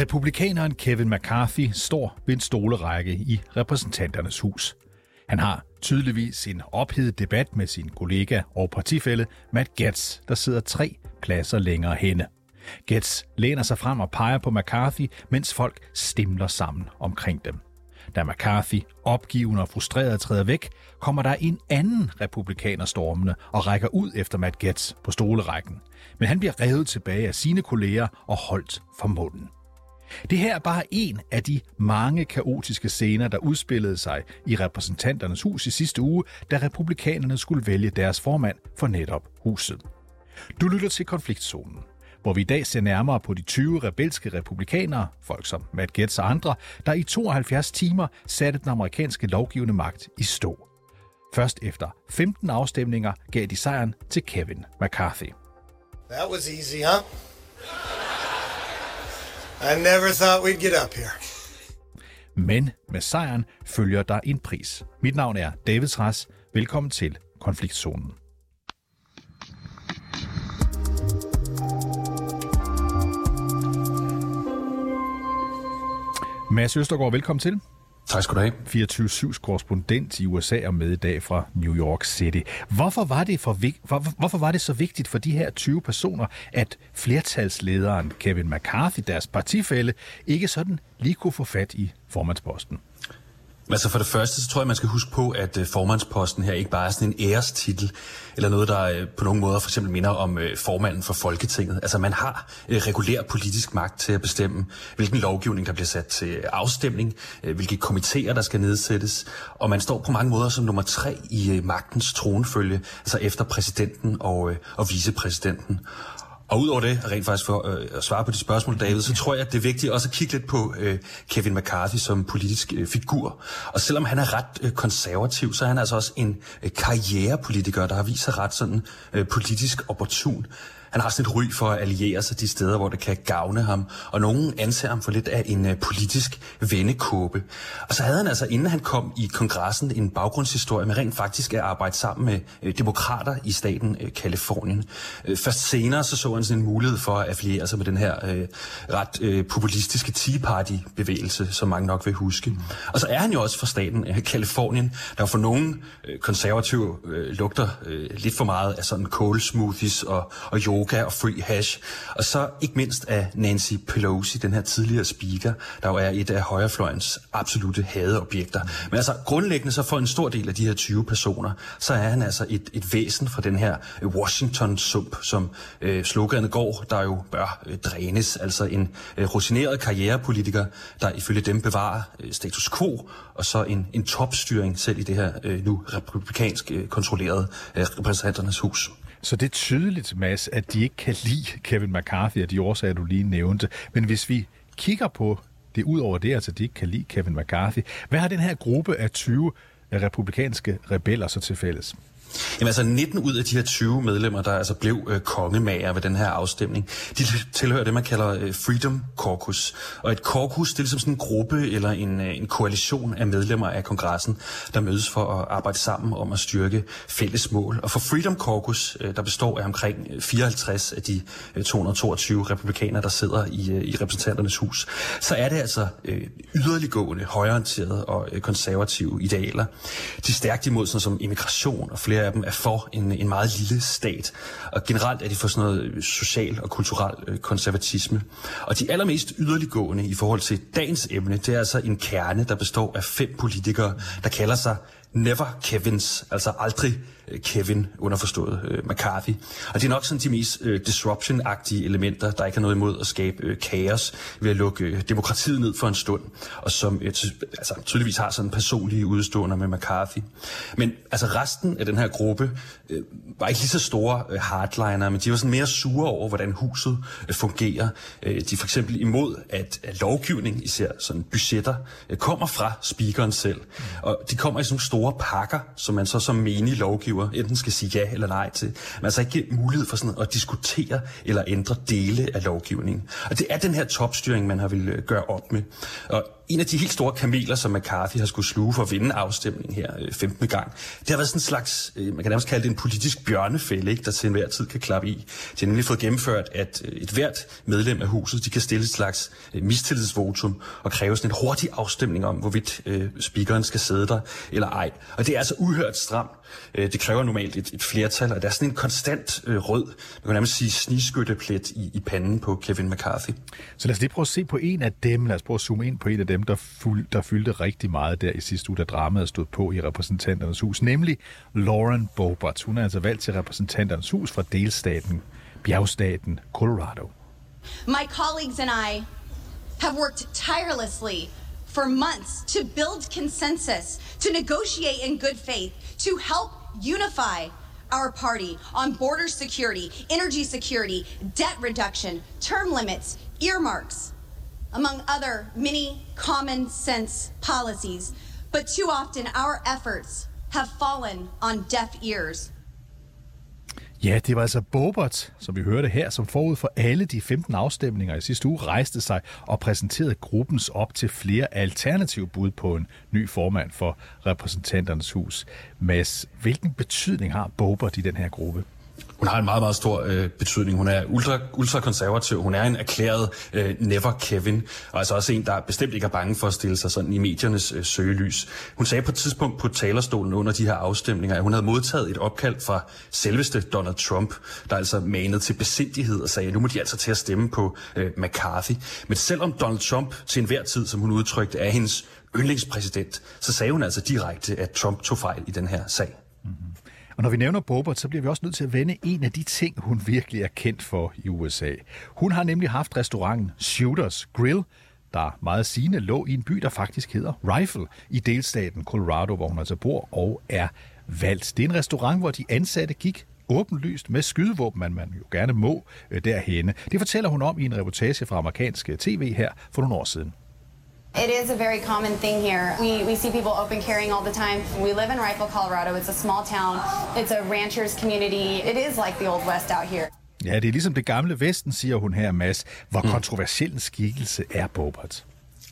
Republikaneren Kevin McCarthy står ved en stolerække i repræsentanternes hus. Han har tydeligvis en ophedet debat med sin kollega og partifælle Matt Gaetz, der sidder tre pladser længere henne. Gaetz læner sig frem og peger på McCarthy, mens folk stimler sammen omkring dem. Da McCarthy, opgivende og frustreret, træder væk, kommer der en anden republikaner stormende og rækker ud efter Matt Gaetz på stolerækken. Men han bliver revet tilbage af sine kolleger og holdt for munden. Det her er bare en af de mange kaotiske scener, der udspillede sig i repræsentanternes hus i sidste uge, da republikanerne skulle vælge deres formand for netop huset. Du lytter til konfliktzonen, hvor vi i dag ser nærmere på de 20 rebelske republikanere, folk som Matt Gaetz og andre, der i 72 timer satte den amerikanske lovgivende magt i stå. Først efter 15 afstemninger gav de sejren til Kevin McCarthy. That was easy, huh? I never thought we'd get up here. Men med sejren følger der en pris. Mit navn er David Træs. Velkommen til Konfliktzonen. Mads Østergaard, velkommen til. Tak skal du have. 24-7's korrespondent i USA er med i dag fra New York City. Hvorfor var, det for, hvor, hvorfor var det så vigtigt for de her 20 personer, at flertalslederen Kevin McCarthy, deres partifælle, ikke sådan lige kunne få fat i formandsposten? Altså for det første, så tror jeg, man skal huske på, at øh, formandsposten her ikke bare er sådan en ærestitel, eller noget, der øh, på nogen måder for eksempel minder om øh, formanden for Folketinget. Altså man har regulær politisk magt til at bestemme, hvilken lovgivning, der bliver sat til afstemning, hvilke komitéer, der skal nedsættes, og man står på mange måder som nummer tre i magtens tronfølge, altså efter præsidenten og, og vicepræsidenten. Og udover det, rent faktisk for øh, at svare på de spørgsmål, David, så tror jeg, at det er vigtigt også at kigge lidt på øh, Kevin McCarthy som politisk øh, figur. Og selvom han er ret øh, konservativ, så er han altså også en øh, karrierepolitiker, der har vist sig ret sådan øh, politisk opportun. Han har sådan et ry for at alliere sig de steder, hvor det kan gavne ham, og nogen anser ham for lidt af en øh, politisk vennekåbe. Og så havde han altså, inden han kom i kongressen, en baggrundshistorie med rent faktisk at arbejde sammen med øh, demokrater i staten øh, uh, Kalifornien. Først senere så så han sådan en mulighed for at affiliere sig med den her øh, ret øh, populistiske Tea Party-bevægelse, som mange nok vil huske. Og så er han jo også fra staten uh, Kalifornien, der for nogle uh, konservative øh, lugter øh, lidt for meget af sådan cold smoothies og, og yoga og free hash. Og så ikke mindst af Nancy Pelosi, den her tidligere speaker, der jo er et af højrefløjens absolute hadeobjekter. Men altså grundlæggende så for en stor del af de her 20 personer, så er han altså et, et væsen fra den her øh, Washington-sump, som øh, sloganet går, der jo bør øh, drænes. Altså en øh, rutineret karrierepolitiker, der ifølge dem bevarer øh, status quo, og så en, en topstyring selv i det her øh, nu republikansk øh, kontrollerede øh, repræsentanternes hus. Så det er tydeligt, Mads, at de ikke kan lide Kevin McCarthy af de årsager, du lige nævnte. Men hvis vi kigger på det ud over det, altså de ikke kan lide Kevin McCarthy, hvad har den her gruppe af 20 republikanske rebeller så til fælles? Jamen altså 19 ud af de her 20 medlemmer, der altså blev øh, kongemager ved den her afstemning, de tilhører det, man kalder øh, Freedom Caucus. Og et caucus, det er ligesom sådan en gruppe eller en, øh, en koalition af medlemmer af kongressen, der mødes for at arbejde sammen om at styrke fælles mål. Og for Freedom Caucus, øh, der består af omkring øh, 54 af de øh, 222 republikanere, der sidder i, øh, i repræsentanternes hus, så er det altså øh, yderliggående, højorienterede og øh, konservative idealer. De er stærkt imod sådan som immigration og flere flere af dem er for en, en meget lille stat. Og generelt er de for sådan noget social og kulturel øh, konservatisme. Og de allermest yderliggående i forhold til dagens emne, det er altså en kerne, der består af fem politikere, der kalder sig Never Kevins, altså aldrig Øh, Kevin, underforstået øh, McCarthy. Og det er nok sådan de mest øh, disruption-agtige elementer, der ikke har noget imod at skabe øh, kaos ved at lukke øh, demokratiet ned for en stund, og som øh, ty- altså, tydeligvis har sådan personlige udstående med McCarthy. Men altså resten af den her gruppe øh, var ikke lige så store øh, hardliner, men de var sådan mere sure over, hvordan huset øh, fungerer. Øh, de er for eksempel imod, at, at lovgivning, især sådan budgetter, øh, kommer fra speakeren selv. Og de kommer i sådan store pakker, som man så som menig lovgiver enten skal sige ja eller nej til. Man altså ikke mulighed for sådan at diskutere eller ændre dele af lovgivningen. Og det er den her topstyring, man har vil øh, gøre op med. Og en af de helt store kameler, som McCarthy har skulle sluge for at vinde afstemningen her øh, 15. Gang, det har været sådan en slags, øh, man kan nærmest kalde det en politisk bjørnefælde, ikke, der til enhver tid kan klappe i. De har nemlig fået gennemført, at et hvert medlem af huset, de kan stille et slags mistillidsvotum og kræve sådan en hurtig afstemning om, hvorvidt øh, speakeren skal sidde der eller ej. Og det er altså uhørt stramt. Det kræver normalt et, et flertal, og der er sådan en konstant øh, rød, man kan nærmest sige snigskytteplet i, i panden på Kevin McCarthy. Så lad os lige prøve at se på en af dem, lad os prøve at zoome ind på en af dem, der, fuld, der fyldte rigtig meget der i sidste uge, da dramaet stod på i repræsentanternes hus, nemlig Lauren Boebert. Hun er altså valgt til repræsentanternes hus fra delstaten, bjergstaten Colorado. My colleagues and I have worked tirelessly for months to build consensus, to negotiate in good faith, to help unify our party on border security, energy security, debt reduction, term limits, earmarks, among other many common sense policies, but too often our efforts have fallen on deaf ears. Ja, det var altså Bobert, som vi hørte her, som forud for alle de 15 afstemninger i sidste uge rejste sig og præsenterede gruppens op til flere alternative bud på en ny formand for repræsentanternes hus. Mads, hvilken betydning har Bobert i den her gruppe? Hun har en meget, meget stor øh, betydning. Hun er ultra, ultra konservativ. Hun er en erklæret øh, never Kevin, og altså også en, der bestemt ikke er bange for at stille sig sådan i mediernes øh, søgelys. Hun sagde på et tidspunkt på talerstolen under de her afstemninger, at hun havde modtaget et opkald fra selveste Donald Trump, der altså manede til besindighed og sagde, at nu må de altså til at stemme på øh, McCarthy. Men selvom Donald Trump til enhver tid, som hun udtrykte, er hendes yndlingspræsident, så sagde hun altså direkte, at Trump tog fejl i den her sag. Og når vi nævner Bobert, så bliver vi også nødt til at vende en af de ting, hun virkelig er kendt for i USA. Hun har nemlig haft restauranten Shooters Grill, der meget sigende lå i en by, der faktisk hedder Rifle i delstaten Colorado, hvor hun altså bor og er valgt. Det er en restaurant, hvor de ansatte gik åbenlyst med skydevåben, man, man jo gerne må øh, derhenne. Det fortæller hun om i en reportage fra amerikansk øh, tv her for nogle år siden. It is a very common thing here. We, we see people open carrying all the time. We live in Rifle, Colorado. It's a small town. It's a rancher's community. It is like the Old West out here. Ja, det er ligesom det gamle Vesten, siger hun her, Mads. Hvor mm. kontroversiel en skikkelse er Bobert?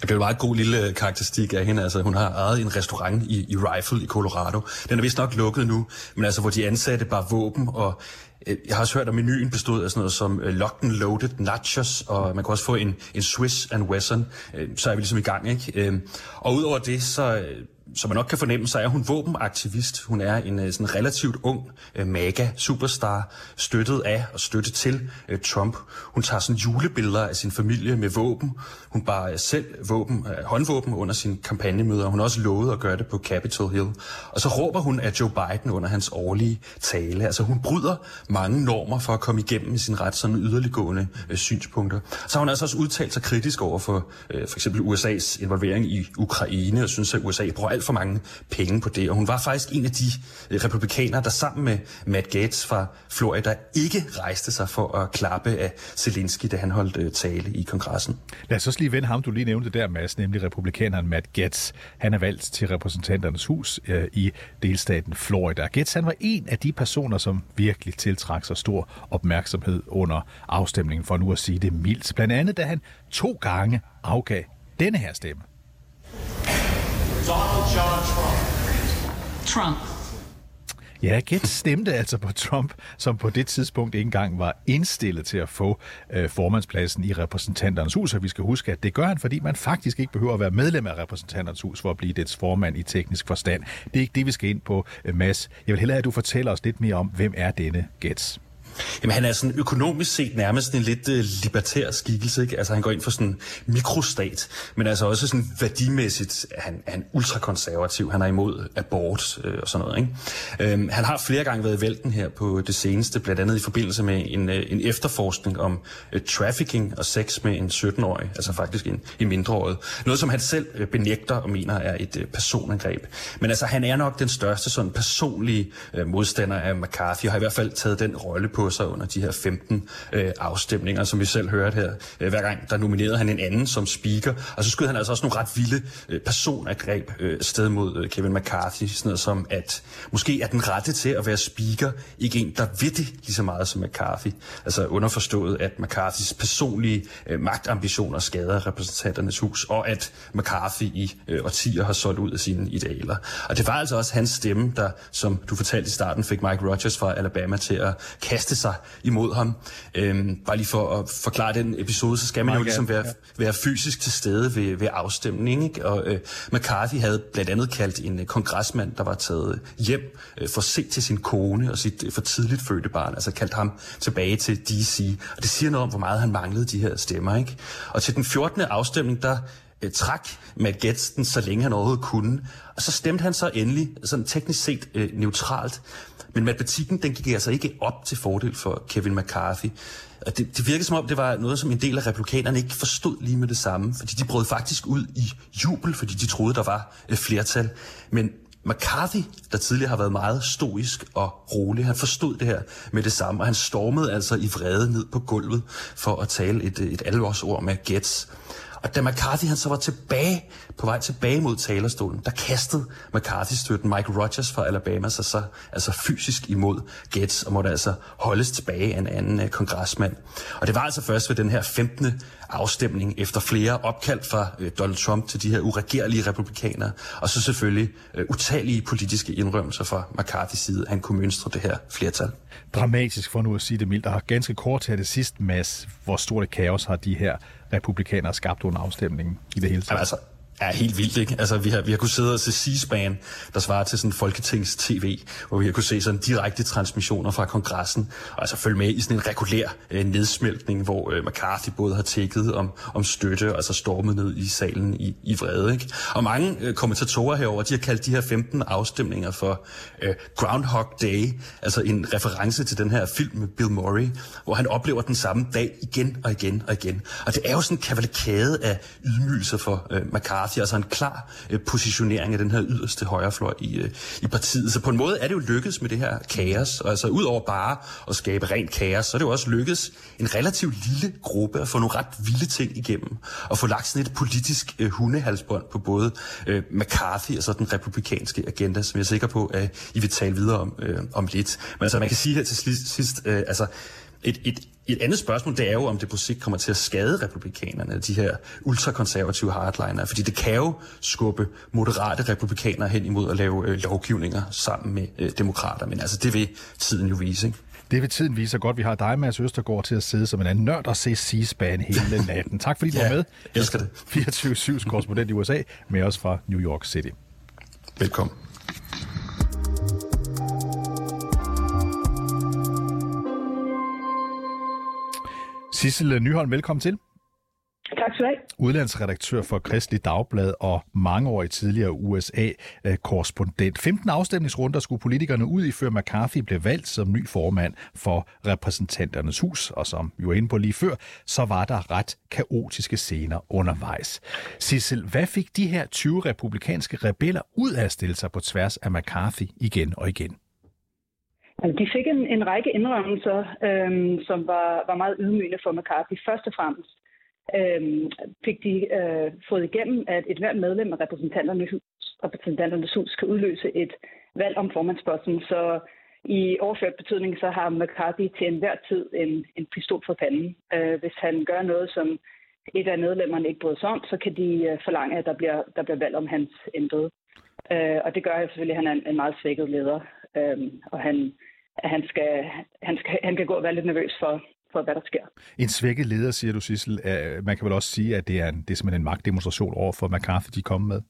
Det er en meget god lille karakteristik af hende. Altså, hun har ejet en restaurant i, i Rifle i Colorado. Den er vist nok lukket nu, men altså, hvor de ansatte bare våben og Øh, Øh, jeg har også hørt, at menuen bestod af sådan noget som øh, locked and loaded nachos, og man kunne også få en, en Swiss and Wesson. Øh, så er vi ligesom i gang, ikke? Og udover det, så som man nok kan fornemme, så er hun våbenaktivist. Hun er en øh, sådan relativt ung mega MAGA-superstar, støttet af og støttet til øh, Trump. Hun tager sådan julebilleder af sin familie med våben. Hun bar selv våben, uh, håndvåben under sin kampagnemøder. Hun har også lovet at gøre det på Capitol Hill. Og så råber hun af Joe Biden under hans årlige tale. Altså hun bryder mange normer for at komme igennem med sin ret sådan yderliggående synspunkter. Så har hun altså også udtalt sig kritisk over for for eksempel USA's involvering i Ukraine, og synes, at USA bruger alt for mange penge på det. Og hun var faktisk en af de øh, republikanere, der sammen med Matt Gates fra Florida ikke rejste sig for at klappe af Zelensky, da han holdt øh, tale i kongressen. Lad os også lige vende ham, du lige nævnte der, Mads, nemlig republikaneren Matt Gates. Han er valgt til repræsentanternes hus øh, i delstaten Florida. Gates han var en af de personer, som virkelig tiltrak sig stor opmærksomhed under afstemningen, for nu at sige det mildt. Blandt andet, da han to gange afgav denne her stemme. Donald John Trump. Trump. Ja, Gets stemte altså på Trump, som på det tidspunkt ikke engang var indstillet til at få øh, formandspladsen i repræsentanternes hus. Og vi skal huske, at det gør han, fordi man faktisk ikke behøver at være medlem af repræsentanternes hus for at blive dets formand i teknisk forstand. Det er ikke det, vi skal ind på, øh, Mads. Jeg vil hellere at du fortæller os lidt mere om, hvem er denne Gets? Jamen han er sådan økonomisk set nærmest en lidt øh, libertær skikkelse, ikke? Altså han går ind for sådan mikrostat, men altså også sådan værdimæssigt er han, han ultrakonservativ. Han er imod abort øh, og sådan noget, ikke? Øhm, han har flere gange været i vælten her på det seneste, blandt andet i forbindelse med en, øh, en efterforskning om øh, trafficking og sex med en 17-årig, altså faktisk en, en mindreårig. Noget, som han selv øh, benægter og mener er et øh, personangreb. Men altså han er nok den største sådan personlige øh, modstander af McCarthy, og har i hvert fald taget den rolle på på sig under de her 15 øh, afstemninger, som vi selv hørte her. Øh, hver gang der nominerede han en anden som speaker, og så skød han altså også nogle ret vilde øh, personangreb øh, sted mod øh, Kevin McCarthy, sådan noget som, at måske er den rette til at være speaker ikke en, der ved det lige så meget som McCarthy. Altså underforstået, at McCarthys personlige øh, magtambitioner skader repræsentanternes hus, og at McCarthy i øh, årtier har solgt ud af sine idealer. Og det var altså også hans stemme, der, som du fortalte i starten, fik Mike Rogers fra Alabama til at kaste sig imod ham. Øhm, bare lige for at forklare den episode, så skal man jo ligesom være, være fysisk til stede ved, ved afstemningen. Ikke? Og øh, McCarthy havde blandt andet kaldt en øh, kongresmand, der var taget hjem øh, for se til sin kone og sit øh, for tidligt fødte barn, altså kaldt ham tilbage til D.C. Og det siger noget om, hvor meget han manglede de her stemmer. Ikke? Og til den 14. afstemning, der øh, træk med Gaetz så længe han overhovedet kunne. Og så stemte han så endelig, sådan teknisk set øh, neutralt. Men matematikken, den gik altså ikke op til fordel for Kevin McCarthy. Og det, det virkede som om, det var noget, som en del af republikanerne ikke forstod lige med det samme. Fordi de brød faktisk ud i jubel, fordi de troede, der var et flertal. Men McCarthy, der tidligere har været meget stoisk og rolig, han forstod det her med det samme, og han stormede altså i vrede ned på gulvet for at tale et, øh, et alvorsord med Gets. Og da McCarthy han så var tilbage, på vej tilbage mod talerstolen, der kastede McCarthy-støtten Mike Rogers fra Alabama sig så altså fysisk imod Gates, og måtte altså holdes tilbage af en anden øh, kongresmand. Og det var altså først ved den her 15 afstemning, efter flere opkald fra uh, Donald Trump til de her uregerlige republikanere, og så selvfølgelig uh, utallige politiske indrømmelser fra McCarthy's side, at han kunne mønstre det her flertal. Dramatisk for nu at sige det mildt. Der har ganske kort til det sidste, Mads. Hvor stort et kaos har de her republikanere skabt under afstemningen i det hele taget? altså, er helt vildt, ikke? Altså, vi har, vi har kunnet sidde og se C-SPAN, der svarer til sådan Folketings-TV, hvor vi har kunnet se sådan direkte transmissioner fra kongressen, og altså følge med i sådan en regulær øh, nedsmeltning, hvor øh, McCarthy både har tækket om, om støtte, og altså stormet ned i salen i, i vrede, ikke? Og mange øh, kommentatorer herover, de har kaldt de her 15 afstemninger for øh, Groundhog Day, altså en reference til den her film med Bill Murray, hvor han oplever den samme dag igen og igen og igen. Og det er jo sådan en kavalkade af ydmygelser for øh, McCarthy, party, altså en klar øh, positionering af den her yderste højrefløj i, øh, i partiet. Så på en måde er det jo lykkedes med det her kaos, og altså udover bare at skabe rent kaos, så er det jo også lykkedes en relativt lille gruppe at få nogle ret vilde ting igennem, og få lagt sådan et politisk øh, hundehalsbånd på både øh, McCarthy og så den republikanske agenda, som jeg er sikker på, at I vil tale videre om, øh, om lidt. Men altså man kan sige her til sidst, øh, altså et, et, et andet spørgsmål, det er jo, om det på sigt kommer til at skade republikanerne, de her ultrakonservative hardliner, fordi det kan jo skubbe moderate republikanere hen imod at lave øh, lovgivninger sammen med øh, demokrater, men altså det vil tiden jo vise, ikke? Det vil tiden vise godt. Vi har dig, Mads Østergaard, til at sidde som en anden nørd og se C-SPAN hele natten. Tak fordi du ja, var med. Jeg elsker det. 24-7 korrespondent i USA, med os fra New York City. Velkommen. Sissel Nyholm, velkommen til. Tak skal du have. Udlandsredaktør for Kristelig Dagblad og mangeårig tidligere USA-korrespondent. 15 afstemningsrunder skulle politikerne ud i, før McCarthy blev valgt som ny formand for repræsentanternes hus. Og som var inde på lige før, så var der ret kaotiske scener undervejs. Sissel, hvad fik de her 20 republikanske rebeller ud af at stille sig på tværs af McCarthy igen og igen? De fik en, en række indrømmelser, øhm, som var, var meget ydmygende for McCarthy. Først og fremmest øhm, fik de øh, fået igennem, at et hvert medlem af repræsentanternes hus, repræsentanternes hus kan udløse et valg om formandsposten. Så i overført betydning, så har McCarthy til enhver tid en, en pistol for panden. Øh, hvis han gør noget, som et af medlemmerne ikke bryder sig om, så kan de øh, forlange, at der bliver, der bliver valg om hans embede. Øh, og det gør selvfølgelig, at han er en, en meget svækket leder. Øh, og han, han, skal, han, skal, han kan gå og være lidt nervøs for, for, hvad der sker. En svækket leder, siger du, Sissel. Man kan vel også sige, at det er, en, det er simpelthen en magtdemonstration over for McCarthy, de kom med?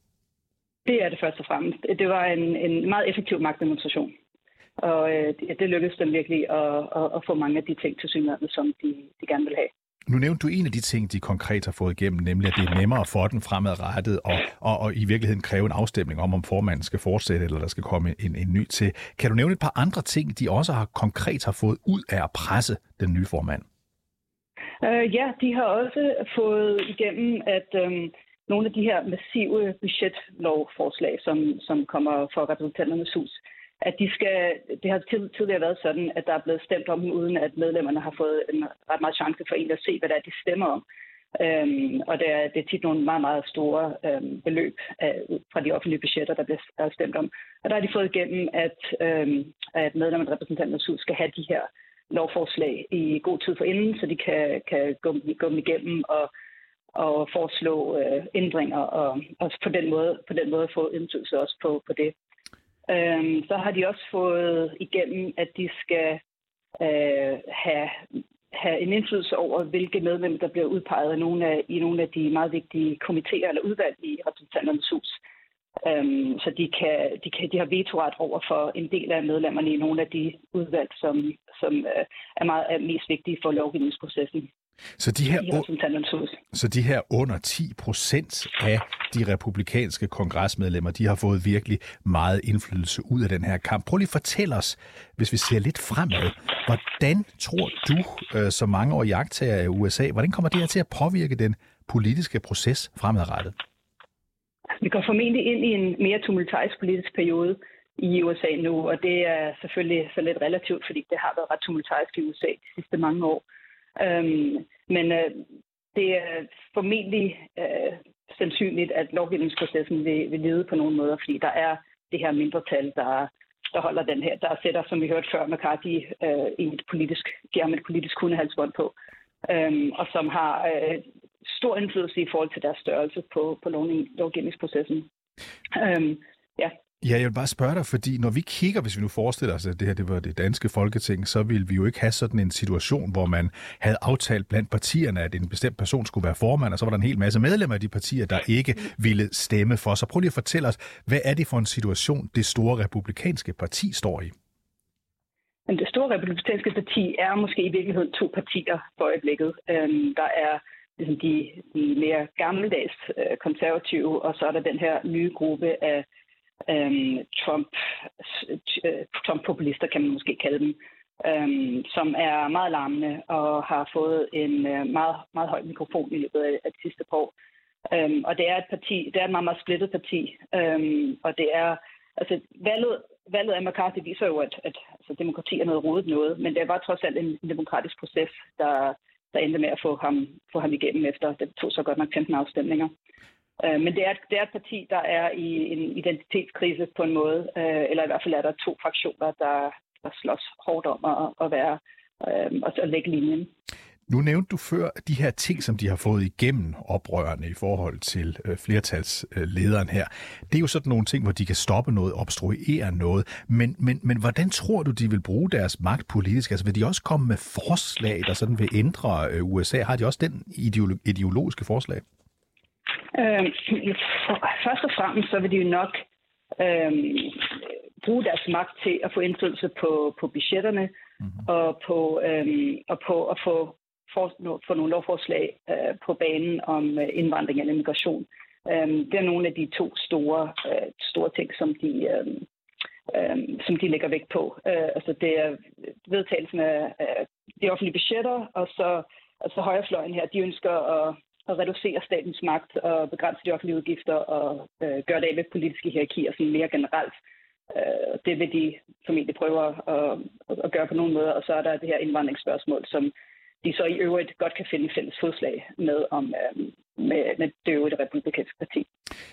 Det er det først og fremmest. Det var en, en meget effektiv magtdemonstration. Og øh, det lykkedes dem virkelig at, at, at få mange af de ting til synligheden, som de, de gerne vil have. Nu nævnte du en af de ting, de konkret har fået igennem, nemlig at det er nemmere for den fremadrettet og, og, og i virkeligheden kræve en afstemning om, om formanden skal fortsætte, eller der skal komme en, en ny til. Kan du nævne et par andre ting, de også har konkret har fået ud af at presse den nye formand? Uh, ja, de har også fået igennem, at um, nogle af de her massive budgetlovforslag, som, som kommer fra repræsentanternes hus, at de skal, det har tidligere været sådan, at der er blevet stemt om dem, uden at medlemmerne har fået en ret meget chance for egentlig at se, hvad det er, de stemmer om. Øhm, og det er, det er tit nogle meget, meget store øhm, beløb af, fra de offentlige budgetter, der bliver er stemt om. Og der har de fået igennem, at, øhm, at medlemmerne af repræsentanternes hus skal have de her lovforslag i god tid for inden, så de kan, kan gå, gå dem igennem og, og foreslå øh, ændringer og, og på, den måde, på den måde få indflydelse også på, på det. Øhm, så har de også fået igennem, at de skal øh, have have en indflydelse over, hvilke medlemmer, der bliver udpeget i nogle af, i nogle af de meget vigtige komitéer eller udvalg i repræsentanternes hus. Øhm, så de, kan, de, kan, de har vetoret over for en del af medlemmerne i nogle af de udvalg, som, som øh, er, meget, er mest vigtige for lovgivningsprocessen. Så de her, så de her under 10 procent af de republikanske kongresmedlemmer, de har fået virkelig meget indflydelse ud af den her kamp. Prøv lige at fortælle os, hvis vi ser lidt fremad, hvordan tror du, øh, som mange år jagttager af USA, hvordan kommer det her til at påvirke den politiske proces fremadrettet? Vi går formentlig ind i en mere tumultarisk politisk periode i USA nu, og det er selvfølgelig så lidt relativt, fordi det har været ret tumultarisk i USA de sidste mange år. Øhm, men øh, det er formentlig øh, sandsynligt, at lovgivningsprocessen vil, vil lede på nogle måder, fordi der er det her mindretal, der, der holder den her, der sætter, som vi hørte før, McCarthy øh, i et politisk, giver ham et politisk hundehalsbånd på, øhm, og som har øh, stor indflydelse i forhold til deres størrelse på, på lovgivningsprocessen. Øhm, ja. Ja, jeg vil bare spørge dig, fordi når vi kigger, hvis vi nu forestiller os, at det her det var det danske folketing, så ville vi jo ikke have sådan en situation, hvor man havde aftalt blandt partierne, at en bestemt person skulle være formand, og så var der en hel masse medlemmer af de partier, der ikke ville stemme for. Så prøv lige at fortælle os, hvad er det for en situation, det store republikanske parti står i? Men det store republikanske parti er måske i virkeligheden to partier for øjeblikket. Øhm, der er ligesom de, de mere gammeldags øh, konservative, og så er der den her nye gruppe af øhm, Trump, øh, Trump-populister, kan man måske kalde dem, øhm, som er meget larmende og har fået en øh, meget, meget høj mikrofon i løbet af, af de sidste par år. Øhm, og det er et parti, det er et meget, meget splittet parti, øhm, og det er, altså valget, valget af McCarthy viser jo, at, at altså, demokrati er noget rodet noget, men det var trods alt en, en demokratisk proces, der, der endte med at få ham, få ham igennem efter, det tog så godt nok 15 afstemninger. Øh, men det er, det er et parti, der er i en identitetskrise på en måde, øh, eller i hvert fald er der to fraktioner, der, der slås hårdt om at, at være øh, og at lægge linjen. Nu nævnte du før de her ting, som de har fået igennem oprørende i forhold til øh, flertalslederen her. Det er jo sådan nogle ting, hvor de kan stoppe noget, obstruere noget. Men, men, men hvordan tror du, de vil bruge deres magt politisk? Altså vil de også komme med forslag, der sådan vil ændre øh, USA? Har de også den ideolo- ideologiske forslag? Øh, først og fremmest så vil de jo nok øh, bruge deres magt til at få indflydelse på, på budgetterne mm-hmm. og, på, øh, og på at få for, få nogle lovforslag øh, på banen om øh, indvandring og immigration. Øh, det er nogle af de to store, øh, store ting, som de, øh, øh, som de lægger vægt på. Øh, altså det er vedtagelsen af, af de offentlige budgetter, og så altså højrefløjen her, de ønsker at at reducere statens magt og begrænse de offentlige udgifter og øh, gøre det af med politiske hierarkier sådan mere generelt. Øh, det vil de formentlig prøve at, at gøre på nogen måde. Og så er der det her indvandringsspørgsmål, som de så i øvrigt godt kan finde fælles fodslag med, om, øh, med, med det øvrige republikanske parti.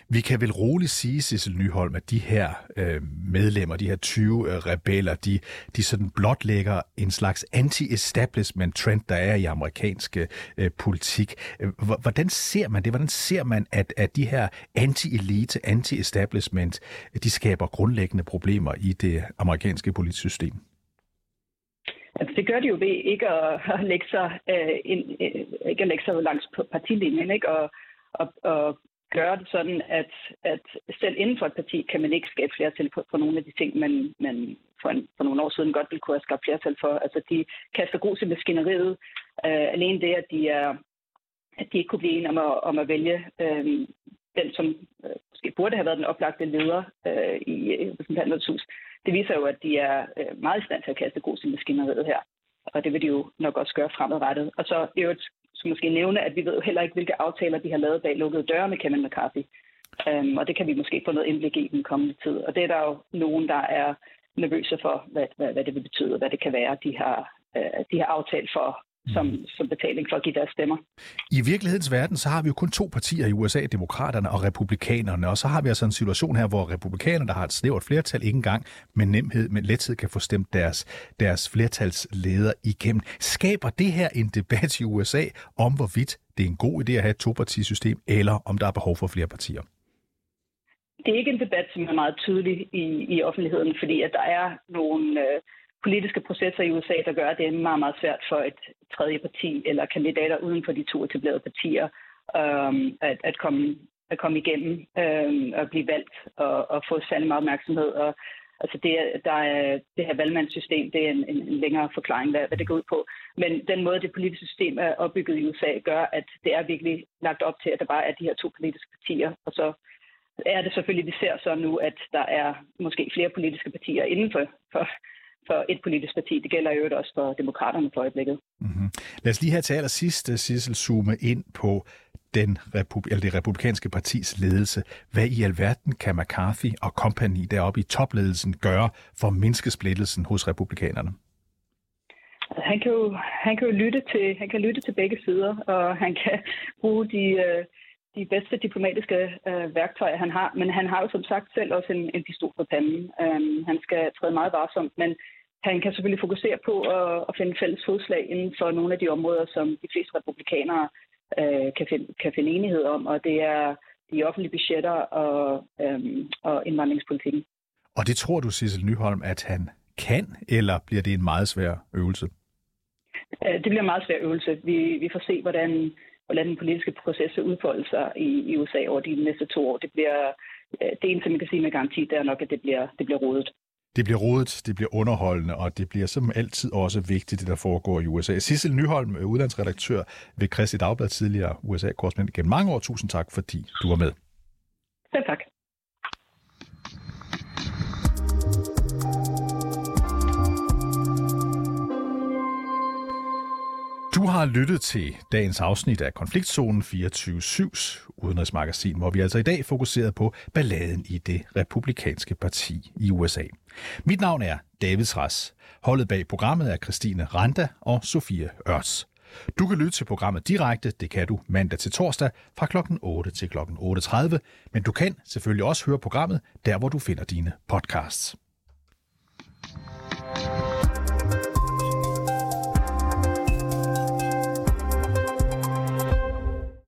Vi kan vel roligt sige, Sissel Nyholm, at de her øh, medlemmer, de her 20 øh, rebeller, de, de sådan blotlægger en slags anti-establishment trend, der er i amerikansk øh, politik. Øh, hvordan ser man det? Hvordan ser man, at, at de her anti-elite, anti-establishment, de skaber grundlæggende problemer i det amerikanske politiske system? Altså, det gør de jo ved ikke at, at lægge sig, øh, ind, øh, ikke at lægge sig langs partilinjen, ikke? Og, og, og gøre det sådan, at, at selv inden for et parti kan man ikke skabe flertal for, på nogle af de ting, man, man for, en, for nogle år siden godt ville kunne have skabt flertal for. Altså, de kaster grus i maskineriet. Øh, alene det, at de, er, at de ikke kunne blive enige om at, om at vælge øh, den, som øh, måske burde have været den oplagte leder øh, i øh, repræsentanternes hus, det viser jo, at de er øh, meget i stand til at kaste grus i maskineriet her. Og det vil de jo nok også gøre fremadrettet. Og så er jo så måske nævne, at vi ved jo heller ikke, hvilke aftaler de har lavet bag lukkede døre med Kevin McCarthy. Um, og det kan vi måske få noget indblik i den kommende tid. Og det er der jo nogen, der er nervøse for, hvad, hvad, hvad det vil betyde, og hvad det kan være, de har, øh, de har aftalt for som, mm. som betaling for at give deres stemmer. I virkelighedens verden, så har vi jo kun to partier i USA, demokraterne og republikanerne, og så har vi altså en situation her, hvor republikanerne, der har et snævert flertal, ikke engang med nemhed, med lethed kan få stemt deres, deres flertalsleder igennem. Skaber det her en debat i USA om, hvorvidt det er en god idé at have et topartisystem, eller om der er behov for flere partier? Det er ikke en debat, som er meget tydelig i, i offentligheden, fordi at der er nogle... Øh, politiske processer i USA, der gør, at det er meget, meget svært for et tredje parti eller kandidater uden for de to etablerede partier øhm, at, at, komme, at komme igennem øhm, og blive valgt og, og få særlig meget opmærksomhed. Og, altså det, der er, det her valgmandssystem, det er en, en, en længere forklaring, hvad, hvad det går ud på. Men den måde, det politiske system er opbygget i USA, gør, at det er virkelig lagt op til, at der bare er de her to politiske partier, og så er det selvfølgelig, vi ser så nu, at der er måske flere politiske partier inden for, for for et politisk parti. Det gælder jo også for demokraterne for øjeblikket. Mm-hmm. Lad os lige her til allersidst, øh, Sissel, zoome ind på den republi- eller det republikanske partis ledelse. Hvad i alverden kan McCarthy og company deroppe i topledelsen gøre for at mindske splittelsen hos republikanerne? Han kan jo, han kan jo lytte, til, han kan lytte til begge sider, og han kan bruge de, øh, de bedste diplomatiske øh, værktøjer, han har. Men han har jo som sagt selv også en, en pistol på panden. Um, han skal træde meget varsomt, men han kan selvfølgelig fokusere på at, at finde fælles fodslag inden for nogle af de områder, som de fleste republikanere øh, kan, finde, kan finde enighed om, og det er de offentlige budgetter og, øhm, og indvandringspolitikken. Og det tror du, Sissel Nyholm, at han kan, eller bliver det en meget svær øvelse? Øh, det bliver en meget svær øvelse. Vi, vi får se, hvordan, hvordan den politiske proces udfolder sig i, i USA over de næste to år. Det bliver øh, det eneste, man kan sige med garanti, det er nok, at det bliver, det bliver rodet. Det bliver rodet, det bliver underholdende, og det bliver som altid også vigtigt, det der foregår i USA. Sissel Nyholm, udlandsredaktør ved Christi Dagblad, tidligere USA-korrespondent gennem mange år. Tusind tak, fordi du var med. Selv tak. Har lyttet til dagens afsnit af Konfliktzonen 24-7's udenrigsmagasin, hvor vi altså i dag fokuserede på balladen i det republikanske parti i USA. Mit navn er David Ras. Holdet bag programmet er Christine Randa og Sofie Ørts. Du kan lytte til programmet direkte, det kan du mandag til torsdag fra kl. 8 til kl. 8.30, men du kan selvfølgelig også høre programmet der, hvor du finder dine podcasts.